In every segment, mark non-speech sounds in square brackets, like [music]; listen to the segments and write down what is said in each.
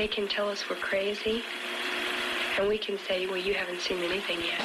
They can tell us we're crazy and we can say well you haven't seen anything yet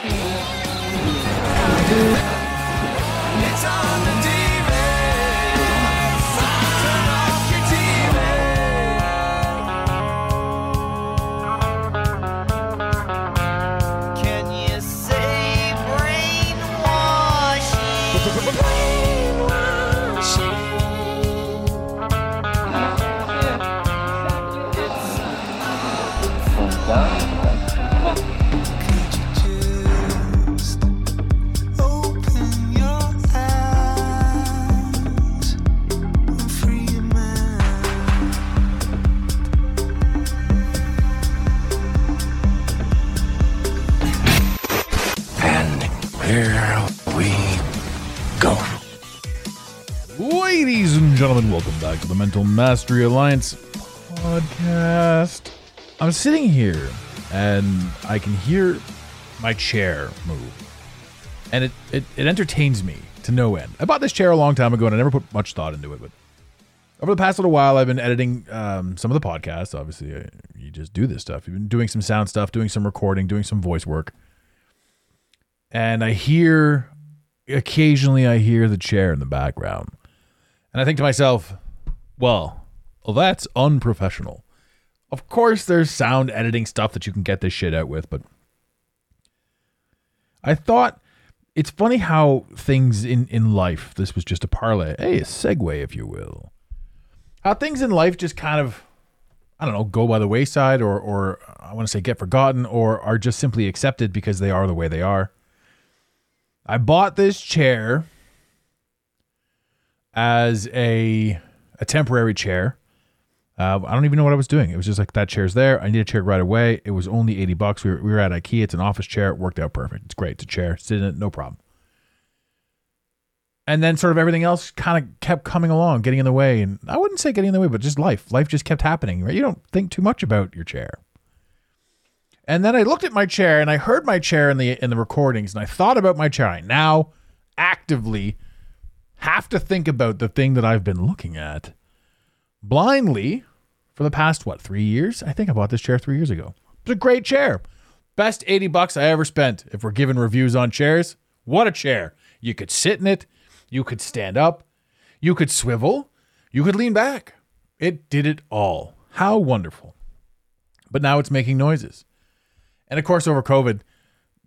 Mental Mastery Alliance podcast. I'm sitting here and I can hear my chair move. And it, it, it entertains me to no end. I bought this chair a long time ago and I never put much thought into it, but over the past little while, I've been editing um, some of the podcasts. Obviously, I, you just do this stuff. You've been doing some sound stuff, doing some recording, doing some voice work. And I hear, occasionally, I hear the chair in the background. And I think to myself, well, well, that's unprofessional. Of course, there's sound editing stuff that you can get this shit out with, but I thought it's funny how things in, in life, this was just a parlay, hey, a segue, if you will. How things in life just kind of, I don't know, go by the wayside or, or I want to say get forgotten or are just simply accepted because they are the way they are. I bought this chair as a a temporary chair. Uh, I don't even know what I was doing. It was just like that chair's there. I need a chair right away. It was only eighty bucks. We were, we were at IKEA. It's an office chair. It worked out perfect. It's great. It's a chair. Sit in it, no problem. And then sort of everything else kind of kept coming along, getting in the way. And I wouldn't say getting in the way, but just life. Life just kept happening. Right? You don't think too much about your chair. And then I looked at my chair and I heard my chair in the in the recordings and I thought about my chair. I now actively have to think about the thing that I've been looking at blindly for the past what, 3 years? I think I bought this chair 3 years ago. It's a great chair. Best 80 bucks I ever spent if we're giving reviews on chairs. What a chair. You could sit in it, you could stand up, you could swivel, you could lean back. It did it all. How wonderful. But now it's making noises. And of course, over COVID,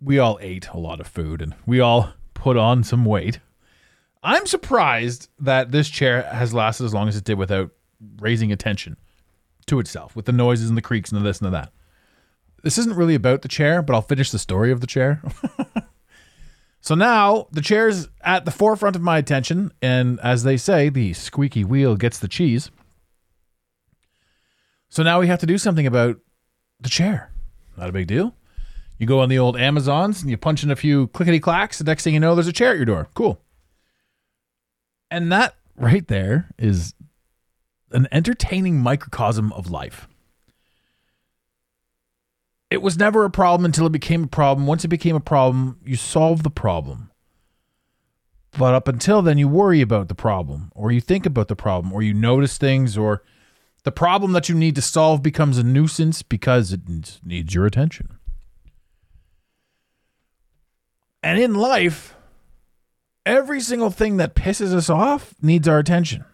we all ate a lot of food and we all put on some weight. I'm surprised that this chair has lasted as long as it did without raising attention to itself with the noises and the creaks and the this and the that. This isn't really about the chair, but I'll finish the story of the chair. [laughs] so now the chair's at the forefront of my attention, and as they say, the squeaky wheel gets the cheese. So now we have to do something about the chair. Not a big deal. You go on the old Amazons and you punch in a few clickety clacks. The next thing you know, there's a chair at your door. Cool. And that right there is an entertaining microcosm of life. It was never a problem until it became a problem. Once it became a problem, you solve the problem. But up until then, you worry about the problem, or you think about the problem, or you notice things, or the problem that you need to solve becomes a nuisance because it needs- your attention. And in life, every single thing that pisses us off needs our attention.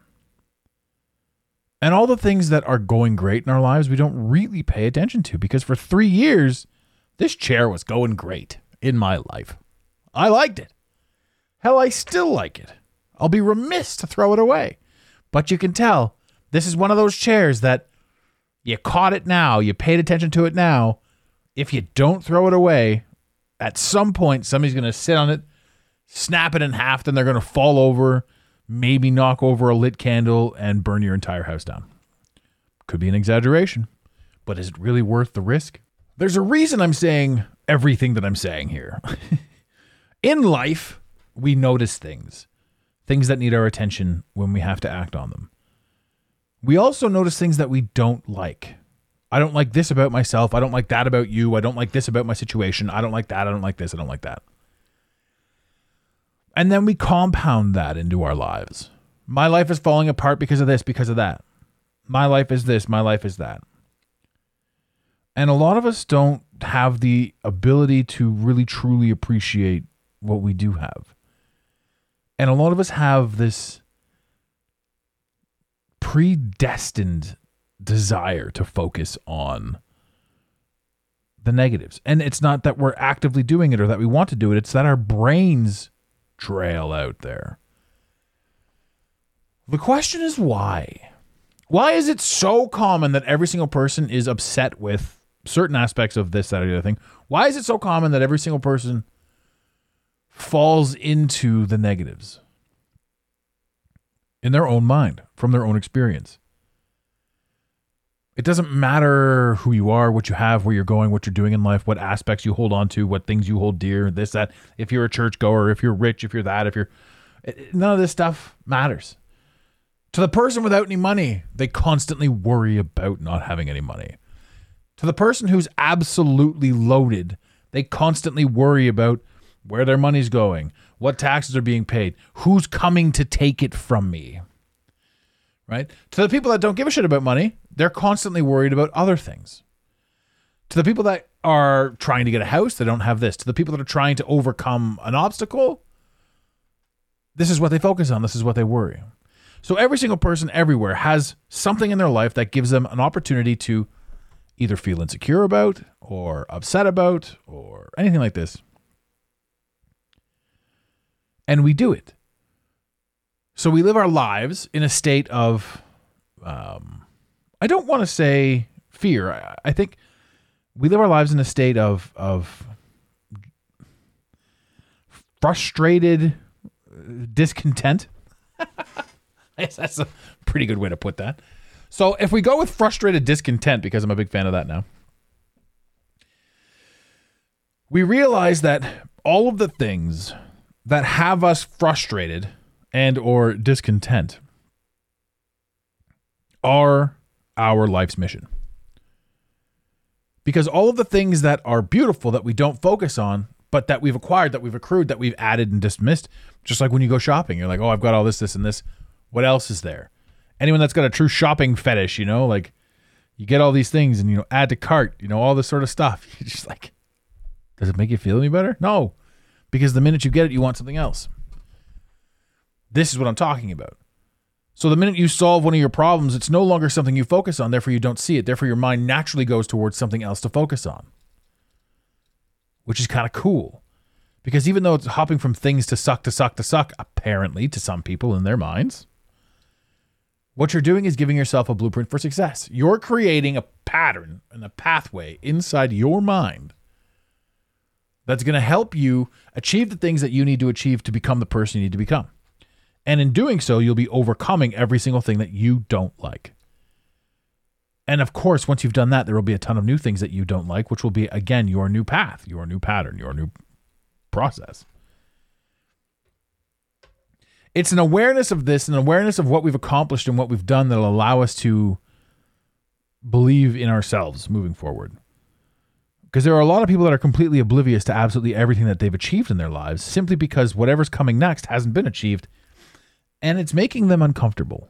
And all the things that are going great in our lives, we don't really pay attention to because for three years, this chair was going great in my life. I liked it. Hell, I still like it. I'll be remiss to throw it away. But you can tell this is one of those chairs that you caught it now, you paid attention to it now. If you don't throw it away, at some point somebody's going to sit on it, snap it in half, then they're going to fall over, maybe knock over a lit candle and burn your entire house down. Could be an exaggeration, but is it really worth the risk? There's a reason I'm saying everything that I'm saying here. [laughs] In life, we notice things, things that need our attention when we have to act on them. We also notice things that we don't like. I don't like this about myself. I don't like that about you. I don't like this about my situation. I don't like that. I don't like this. I don't like that. And then we compound that into our lives. My life is falling apart because of this, because of that. My life is this, my life is that. And a lot of us don't have the ability to really truly appreciate what we do have. And a lot of us have this predestined desire to focus on the negatives. And it's not that we're actively doing it or that we want to do it, it's that our brains trail out there. The question is why? Why is it so common that every single person is upset with certain aspects of this, that, or the other thing? Why is it so common that every single person falls into the negatives in their own mind, from their own experience? It doesn't matter who you are, what you have, where you're going, what you're doing in life, what aspects you hold on to, what things you hold dear, this, that. If you're a churchgoer, if you're rich, if you're that, if you're. Eh, eh, none of this stuff matters. To the person without any money, they constantly worry about not having any money. To the person who's absolutely loaded, they constantly worry about where their money's going, what taxes are being paid, who's coming to take it from me. Right? To the people that don't give a shit about money, they're constantly worried about other things. To the people that are trying to get a house, they don't have this. To the people that are trying to overcome an obstacle, this is what they focus on. This is what they worry. So every single person everywhere has something in their life that gives them an opportunity to either feel insecure about or upset about or anything like this. And we do it. So we live our lives in a state of, um, I don't want to say fear. I, I think we live our lives in a state of of frustrated uh, discontent. [laughs] That's a pretty good way to put that. So if we go with frustrated discontent, because I'm a big fan of that now, we realize that all of the things that have us frustrated and or discontent are our life's mission. Because all of the things that are beautiful that we don't focus on, but that we've acquired, that we've accrued, that we've added and dismissed, just like when you go shopping, you're like, oh, I've got all this, this, and this. What else is there? Anyone that's got a true shopping fetish, you know, like you get all these things and you know, add to cart, you know, all this sort of stuff. [laughs] You're just like, does it make you feel any better? No. Because the minute you get it, you want something else. This is what I'm talking about. So the minute you solve one of your problems, it's no longer something you focus on, therefore you don't see it. Therefore your mind naturally goes towards something else to focus on. Which is kind of cool. Because even though it's hopping from things to suck to suck to suck, apparently to some people in their minds, what you're doing is giving yourself a blueprint for success. You're creating a pattern and a pathway inside your mind that's going to help you achieve the things that you need to achieve to become the person you need to become. And in doing so, you'll be overcoming every single thing that you don't like. And of course, once you've done that, there will be a ton of new things that you don't like, which will be, again, your new path, your new pattern, your new process. It's an awareness of this, an awareness of what we've accomplished and what we've done that'll allow us to believe in ourselves moving forward. Because there are a lot of people that are completely oblivious to absolutely everything that they've achieved in their lives simply because whatever's coming next hasn't been achieved and it's making them uncomfortable.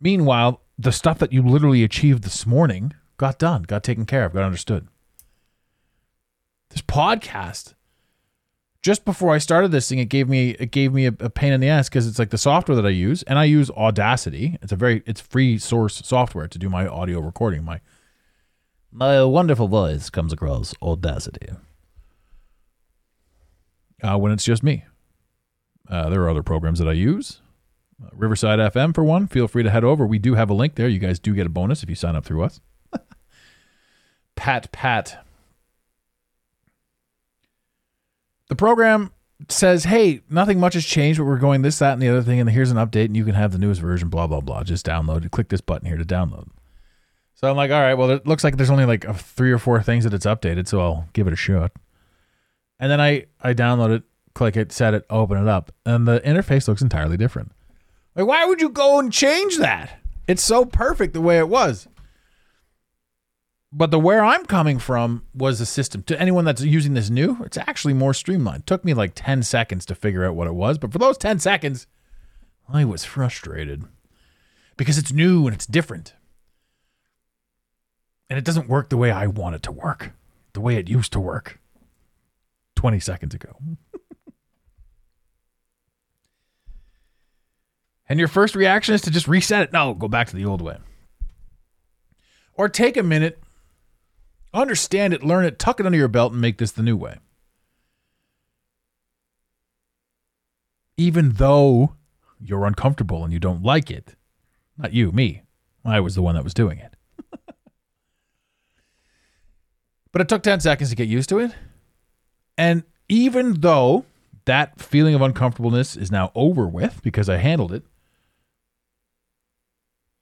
Meanwhile, the stuff that you literally achieved this morning got done, got taken care of, got understood. This podcast, just before I started this thing, it gave me it gave me a, a pain in the ass because it's like the software that I use, and I use Audacity. It's a very it's free source software to do my audio recording. My my wonderful voice comes across Audacity. Uh, when it's just me. Uh, there are other programs that I use. Uh, Riverside FM, for one. Feel free to head over. We do have a link there. You guys do get a bonus if you sign up through us. [laughs] Pat Pat. The program says, "Hey, nothing much has changed, but we're going this, that, and the other thing, and here's an update, and you can have the newest version. Blah blah blah. Just download it. Click this button here to download." So I'm like, "All right, well, it looks like there's only like three or four things that it's updated, so I'll give it a shot." And then I I download it, click it, set it, open it up, and the interface looks entirely different. Like, why would you go and change that? It's so perfect the way it was. But the where I'm coming from was the system. To anyone that's using this new, it's actually more streamlined. took me like 10 seconds to figure out what it was, but for those 10 seconds, I was frustrated because it's new and it's different. And it doesn't work the way I want it to work, the way it used to work 20 seconds ago. And your first reaction is to just reset it. No, go back to the old way. Or take a minute, understand it, learn it, tuck it under your belt, and make this the new way. Even though you're uncomfortable and you don't like it, not you, me. I was the one that was doing it. [laughs] but it took 10 seconds to get used to it. And even though that feeling of uncomfortableness is now over with because I handled it,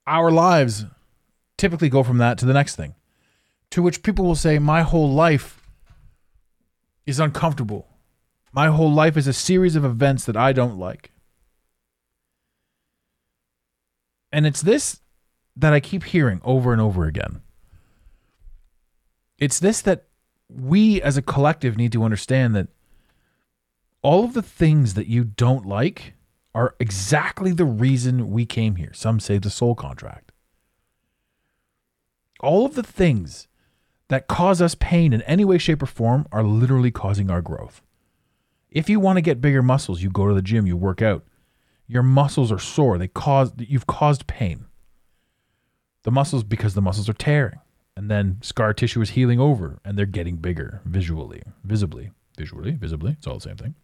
our lives typically go from that to the next thing. To which people will say, My whole life is uncomfortable. My whole life is a series of events that I don't like. And it's this that I keep hearing over and over again. It's this that we as a collective need to understand that all of the things that you don't like are exactly the reason we came here. Some say the soul contract. All of the things that cause us pain in any way, shape, or form are literally causing our growth. If you want to get bigger muscles, you go to the gym, you work out. Your muscles are sore. They cause you've caused pain. The muscles because the muscles are tearing. And then scar tissue is healing over and they're getting bigger visually, visibly, visually, visibly. It's all the same thing.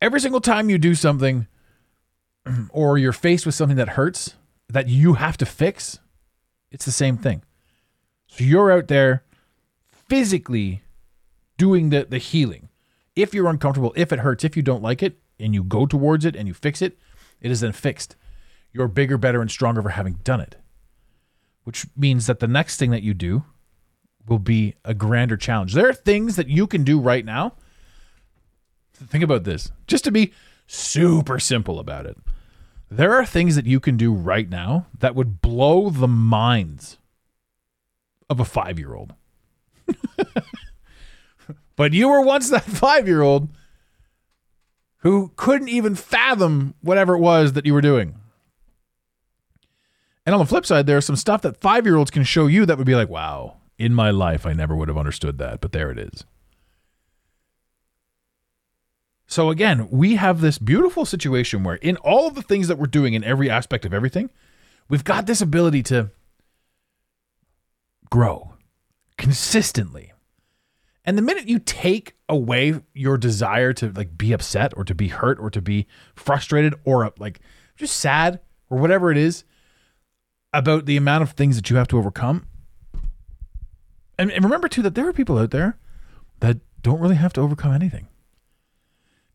Every single time you do something [clears throat] or you're faced with something that hurts that you have to fix, it's the same thing. So you're out there physically doing the, the healing. If you're uncomfortable, if it hurts, if you don't like it, and you go towards it and you fix it, it is then fixed. You're bigger, better, and stronger for having done it. Which means that the next thing that you do will be a grander challenge. There are things that you can do right now. Think about this, just to be super simple about it. There are things that you can do right now that would blow the minds of a five year old. [laughs] but you were once that five year old who couldn't even fathom whatever it was that you were doing. And on the flip side, there's some stuff that five year olds can show you that would be like, wow, in my life, I never would have understood that, but there it is. So again, we have this beautiful situation where in all of the things that we're doing in every aspect of everything, we've got this ability to grow consistently. And the minute you take away your desire to like be upset or to be hurt or to be frustrated or like just sad or whatever it is about the amount of things that you have to overcome. And, and remember too that there are people out there that don't really have to overcome anything.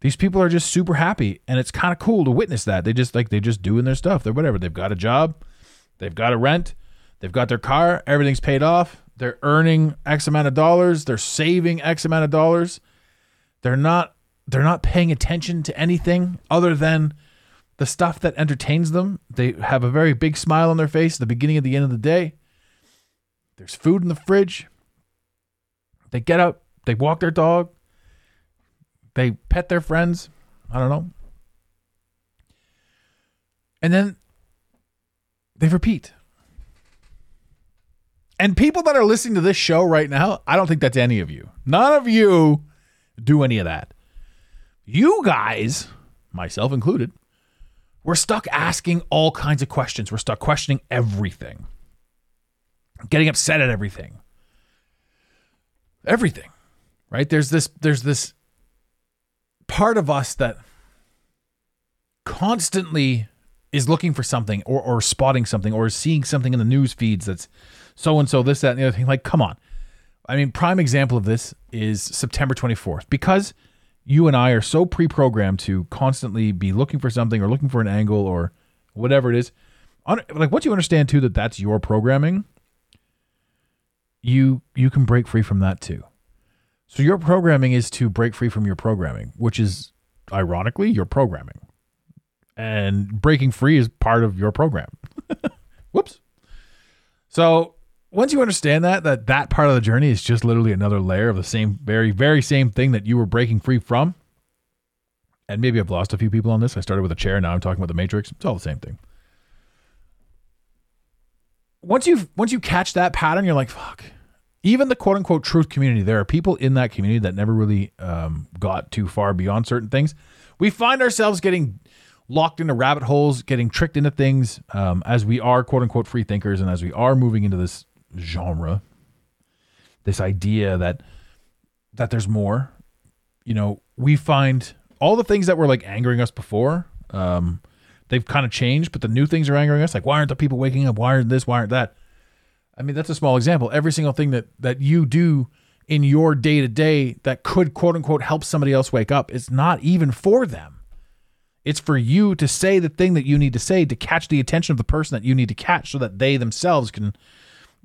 These people are just super happy and it's kind of cool to witness that. They just like they just doing their stuff. They're whatever. They've got a job, they've got a rent, they've got their car, everything's paid off. They're earning X amount of dollars, they're saving X amount of dollars. They're not they're not paying attention to anything other than the stuff that entertains them. They have a very big smile on their face at the beginning and the end of the day. There's food in the fridge. They get up, they walk their dog, they pet their friends. I don't know. And then they repeat. And people that are listening to this show right now, I don't think that's any of you. None of you do any of that. You guys, myself included, we're stuck asking all kinds of questions. We're stuck questioning everything, getting upset at everything. Everything, right? There's this, there's this part of us that constantly is looking for something or, or spotting something or seeing something in the news feeds that's so and so, this, that, and the other thing. Like, come on. I mean, prime example of this is September 24th because you and I are so pre-programmed to constantly be looking for something or looking for an angle or whatever it is. Like once you understand too that that's your programming, you you can break free from that too. So your programming is to break free from your programming, which is ironically your programming. And breaking free is part of your program. [laughs] Whoops. So once you understand that that that part of the journey is just literally another layer of the same very very same thing that you were breaking free from and maybe i've lost a few people on this i started with a chair now i'm talking about the matrix it's all the same thing once you once you catch that pattern you're like fuck even the quote unquote truth community there are people in that community that never really um, got too far beyond certain things. We find ourselves getting locked into rabbit holes getting tricked into things um, as we are quote unquote free thinkers and as we are moving into this genre this idea that that there's more. You know we find all the things that were like angering us before um they've kind of changed but the new things are angering us like why aren't the people waking up? Why aren't this? Why aren't that i mean that's a small example. Every single thing that that you do in your day to day that could quote unquote help somebody else wake up is not even for them. It's for you to say the thing that you need to say to catch the attention of the person that you need to catch so that they themselves can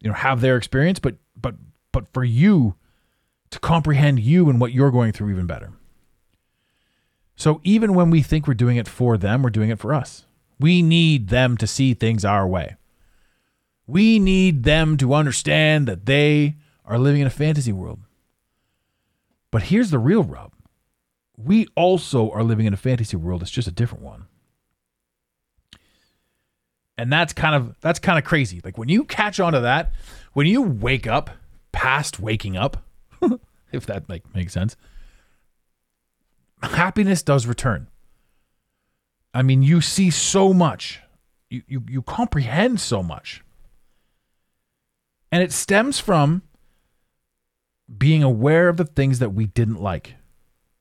you know have their experience but but but for you to comprehend you and what you're going through even better. So even when we think we're doing it for them we're doing it for us. We need them to see things our way we need them to understand that they are living in a fantasy world. But here's the real rub. We also are living in a fantasy world. It's just a different one. And that's kind of that's kind of crazy. Like when you catch on to that when you wake up past waking up [laughs] if that like makes sense happiness does return. I mean you see so much. You you, you comprehend so much and it stems from being aware of the things that we didn't like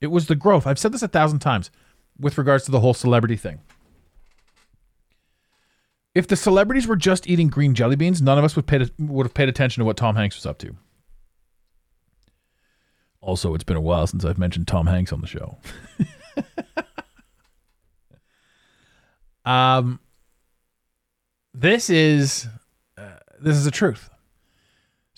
it was the growth i've said this a thousand times with regards to the whole celebrity thing if the celebrities were just eating green jelly beans, none of us would pay would have paid attention to what Tom Hanks was up to. Also, it's been a while since I've mentioned Tom Hanks on the show. [laughs] um, this is uh, this is a truth.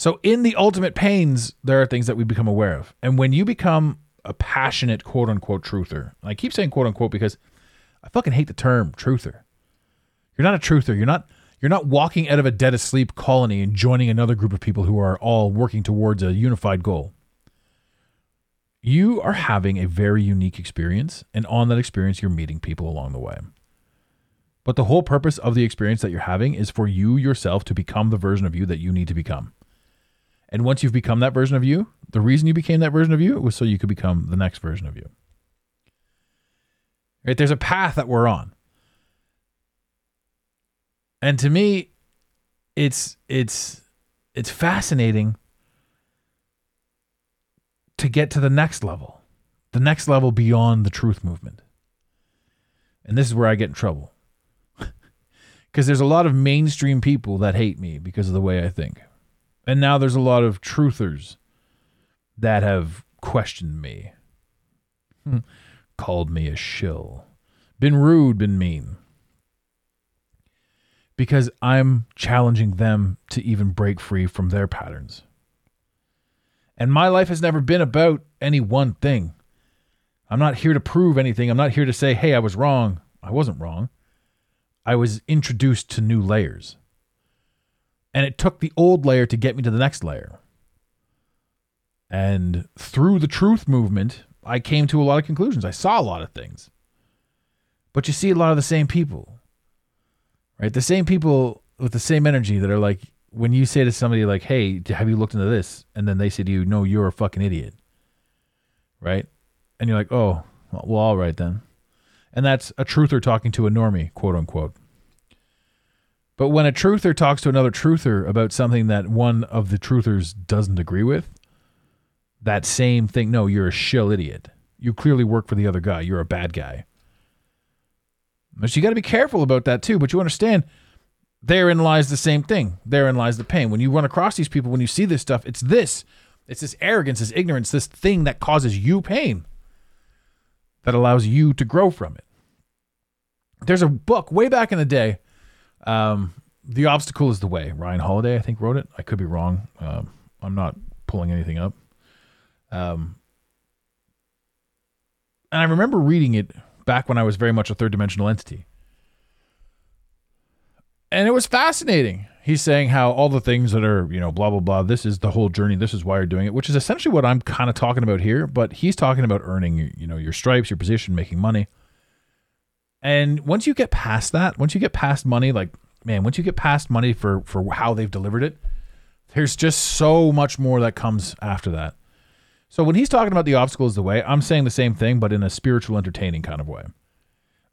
So, in the ultimate pains, there are things that we become aware of, and when you become a passionate quote unquote truther, I keep saying quote unquote because I fucking hate the term truther. You're not a truther. You're not you're not walking out of a dead asleep colony and joining another group of people who are all working towards a unified goal. You are having a very unique experience, and on that experience, you're meeting people along the way. But the whole purpose of the experience that you're having is for you yourself to become the version of you that you need to become. And once you've become that version of you, the reason you became that version of you was so you could become the next version of you. Right? There's a path that we're on. And to me, it's it's it's fascinating to get to the next level. The next level beyond the truth movement. And this is where I get in trouble. [laughs] Because there's a lot of mainstream people that hate me because of the way I think. And now there's a lot of truthers that have questioned me, hmm. called me a shill, been rude, been mean. Because I'm challenging them to even break free from their patterns. And my life has never been about any one thing. I'm not here to prove anything. I'm not here to say, hey, I was wrong. I wasn't wrong. I was introduced to new layers. And it took the old layer to get me to the next layer. And through the truth movement, I came to a lot of conclusions. I saw a lot of things. But you see a lot of the same people, right? The same people with the same energy that are like, when you say to somebody, like, hey, have you looked into this? And then they say to you, no, you're a fucking idiot, right? And you're like, oh, well, all right then. And that's a truther talking to a normie, quote unquote. But when a truther talks to another truther about something that one of the truthers doesn't agree with, that same thing, no, you're a shill idiot. You clearly work for the other guy. You're a bad guy. But you got to be careful about that too. But you understand, therein lies the same thing. Therein lies the pain. When you run across these people, when you see this stuff, it's this It's this arrogance, this ignorance, this thing that causes you pain that allows you to grow from it. There's a book way back in the day. Um, the obstacle is the way. Ryan Holiday, I think, wrote it. I could be wrong. Um, I'm not pulling anything up. Um, and I remember reading it back when I was very much a third dimensional entity. And it was fascinating. He's saying how all the things that are, you know, blah, blah, blah, this is the whole journey. This is why you're doing it, which is essentially what I'm kind of talking about here. But he's talking about earning, you know, your stripes, your position, making money. And once you get past that, once you get past money, like, man, once you get past money for, for how they've delivered it, there's just so much more that comes after that. So when he's talking about the obstacle is the way, I'm saying the same thing, but in a spiritual, entertaining kind of way.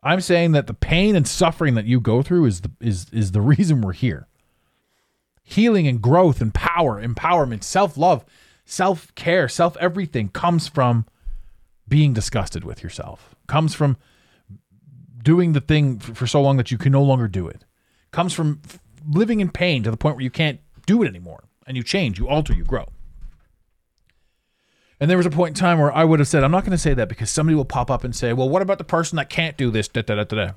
I'm saying that the pain and suffering that you go through is the is is the [laughs] reason we're here. Healing and growth and power, empowerment, self-love, self-care, self-everything comes from being disgusted with yourself. Comes from doing the thing for so long that you can no longer do it. Comes from living in pain to the point where you can't do it anymore and you change, you alter, you grow. And there was a point in time where I would have said, I'm not going to say that because somebody will pop up and say, well, what about the person that can't do this? Da, da, da, da, da.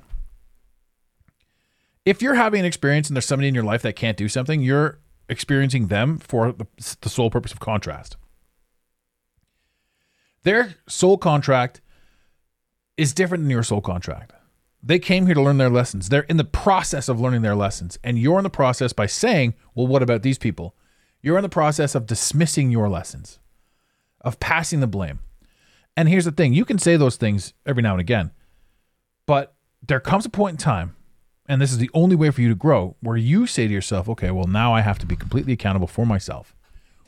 If you're having an experience and there's somebody in your life that can't do something, you're experiencing them for the, the sole purpose of contrast. Their soul contract is different than your soul contract. They came here to learn their lessons. They're in the process of learning their lessons. And you're in the process by saying, well, what about these people? You're in the process of dismissing your lessons of passing the blame. And here's the thing you can say those things every now and again, but there comes a point in time, and this is the only way for you to grow, where you say to yourself, okay, well, now I have to be completely accountable for myself,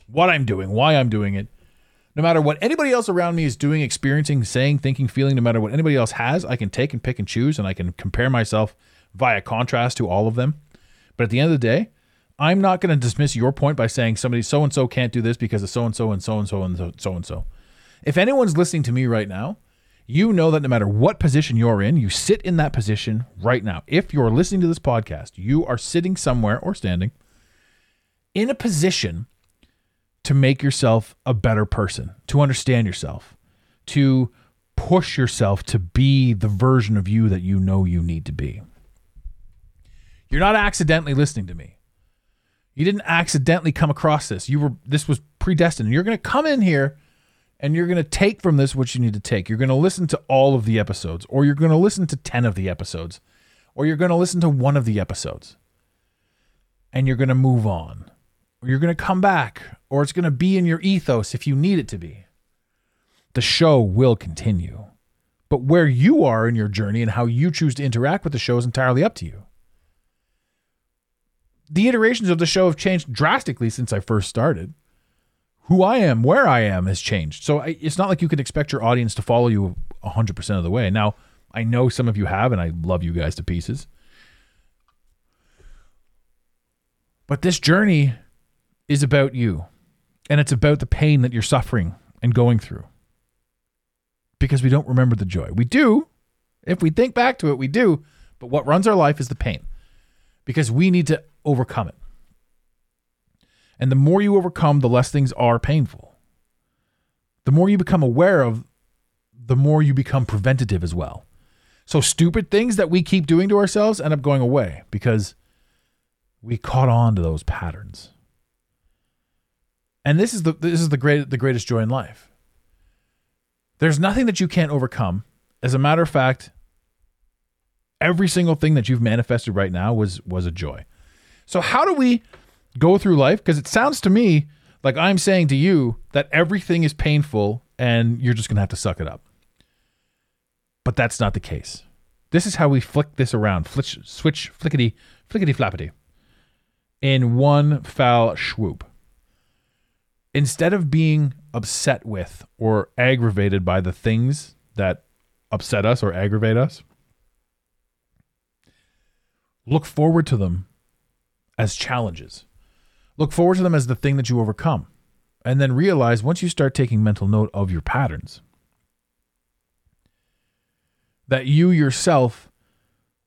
what I'm doing, why I'm doing it. No matter what anybody else around me is doing, experiencing, saying, thinking, feeling, no matter what anybody else has, I can take and pick and choose, and I can compare myself via contrast to all of them. But at the end of the day, I'm not going to dismiss your point by saying somebody so and so can't do this because of so and so and so and so and so and so. If anyone's listening to me right now, you know that no matter what position you're in, you sit in that position right now. If you're listening to this podcast, you are sitting somewhere or standing in a position to make yourself a better person, to understand yourself, to push yourself to be the version of you that you know you need to be. You're not accidentally listening to me. You didn't accidentally come across this. You were this was predestined. You're going to come in here and you're going to take from this what you need to take. You're going to listen to all of the episodes or you're going to listen to 10 of the episodes or you're going to listen to one of the episodes. And you're going to move on. You're going to come back or it's going to be in your ethos if you need it to be. The show will continue. But where you are in your journey and how you choose to interact with the show is entirely up to you the iterations of the show have changed drastically since I first started. Who I am, where I am has changed. So I, it's not like you can expect your audience to follow you 100% of the way. Now, I know some of you have, and I love you guys to pieces. But this journey is about you, and it's about the pain that you're suffering and going through. Because we don't remember the joy. We do. If we think back to it, we do. But what runs our life is the pain because we need to overcome it. And the more you overcome, the less things are painful. The more you become aware of, the more you become preventative as well. So stupid things that we keep doing to ourselves end up going away because we caught on to those patterns. And this is the this is the great the greatest joy in life. There's nothing that you can't overcome. As a matter of fact, every single thing that you've manifested right now was was a joy. So how do we go through life? Because it sounds to me like I'm saying to you that everything is painful and you're just gonna have to suck it up. But that's not the case. This is how we flick this around, flitch, switch, flickety, flickety flappity, in one foul swoop. Instead of being upset with or aggravated by the things that upset us or aggravate us, look forward to them as challenges. Look forward to them as the thing that you overcome. And then realize once you start taking mental note of your patterns, that you yourself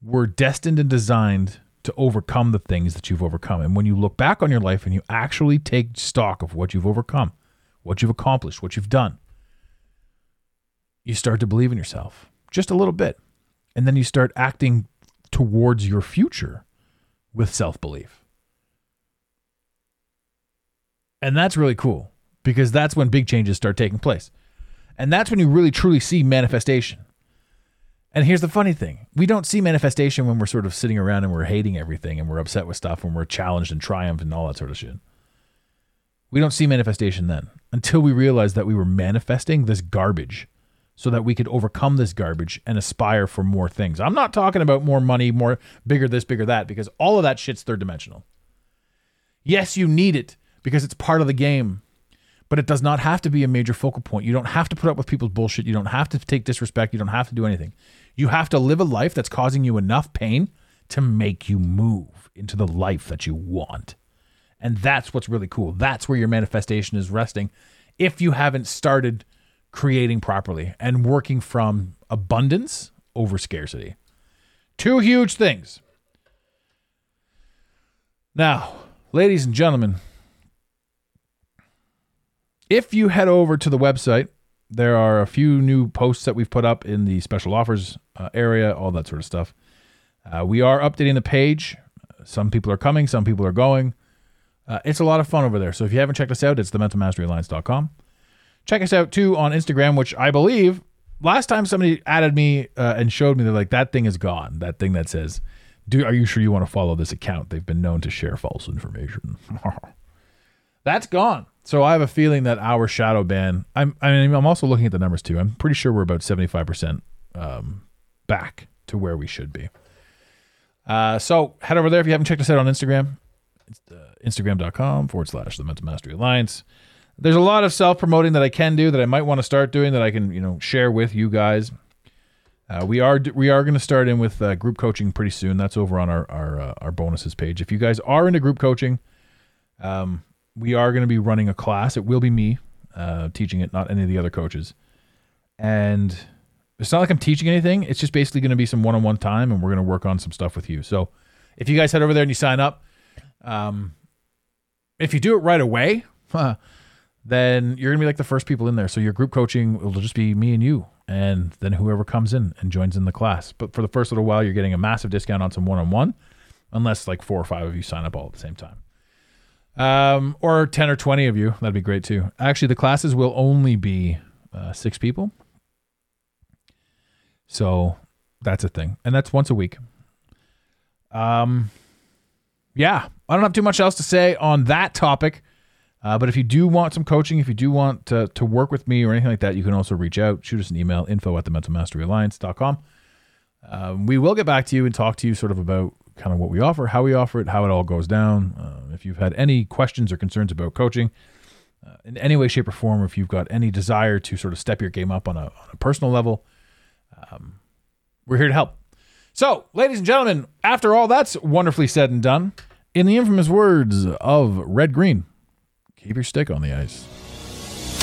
were destined and designed to overcome the things that you've overcome. And when you look back on your life and you actually take stock of what you've overcome, what you've accomplished, what you've done, you start to believe in yourself just a little bit. And then you start acting towards your future with self belief. And that's really cool because that's when big changes start taking place. And that's when you really truly see manifestation. And here's the funny thing we don't see manifestation when we're sort of sitting around and we're hating everything and we're upset with stuff and we're challenged and triumphed and all that sort of shit. We don't see manifestation then until we realize that we were manifesting this garbage so that we could overcome this garbage and aspire for more things. I'm not talking about more money, more bigger this, bigger that, because all of that shit's third dimensional. Yes, you need it because it's part of the game, but it does not have to be a major focal point. You don't have to put up with people's bullshit. You don't have to take disrespect. You don't have to do anything. You have to live a life that's causing you enough pain to make you move into the life that you want. And that's what's really cool. That's where your manifestation is resting if you haven't started creating properly and working from abundance over scarcity. Two huge things. Now, ladies and gentlemen, if you head over to the website, there are a few new posts that we've put up in the special offers uh, area, all that sort of stuff. Uh, we are updating the page. Some people are coming, some people are going. Uh, it's a lot of fun over there. So if you haven't checked us out, it's thementalmasteryalliance.com. Check us out too on Instagram, which I believe last time somebody added me uh, and showed me they're like that thing is gone. That thing that says, "Do are you sure you want to follow this account?" They've been known to share false information. [laughs] That's gone. So I have a feeling that our shadow ban. I'm. I mean, I'm also looking at the numbers too. I'm pretty sure we're about 75 percent um, back to where we should be. Uh, so head over there if you haven't checked us out on Instagram. It's uh, Instagram.com forward slash the Mental Mastery Alliance. There's a lot of self promoting that I can do that I might want to start doing that I can you know share with you guys. Uh, we are we are going to start in with uh, group coaching pretty soon. That's over on our our uh, our bonuses page. If you guys are into group coaching, um, we are going to be running a class. It will be me uh, teaching it, not any of the other coaches. And it's not like I'm teaching anything. It's just basically going to be some one on one time, and we're going to work on some stuff with you. So if you guys head over there and you sign up, um, if you do it right away, then you're going to be like the first people in there. So your group coaching will just be me and you, and then whoever comes in and joins in the class. But for the first little while, you're getting a massive discount on some one on one, unless like four or five of you sign up all at the same time um, or 10 or 20 of you. That'd be great too. Actually, the classes will only be uh, six people. So that's a thing. And that's once a week. Um, yeah, I don't have too much else to say on that topic. Uh, but if you do want some coaching, if you do want to, to work with me or anything like that, you can also reach out, shoot us an email, info at the mentalmasteryalliance.com. Um, we will get back to you and talk to you sort of about kind of what we offer, how we offer it, how it all goes down. Uh, if you've had any questions or concerns about coaching uh, in any way, shape, or form, or if you've got any desire to sort of step your game up on a, on a personal level, um, we're here to help. So, ladies and gentlemen, after all that's wonderfully said and done, in the infamous words of Red Green, keep your stick on the ice.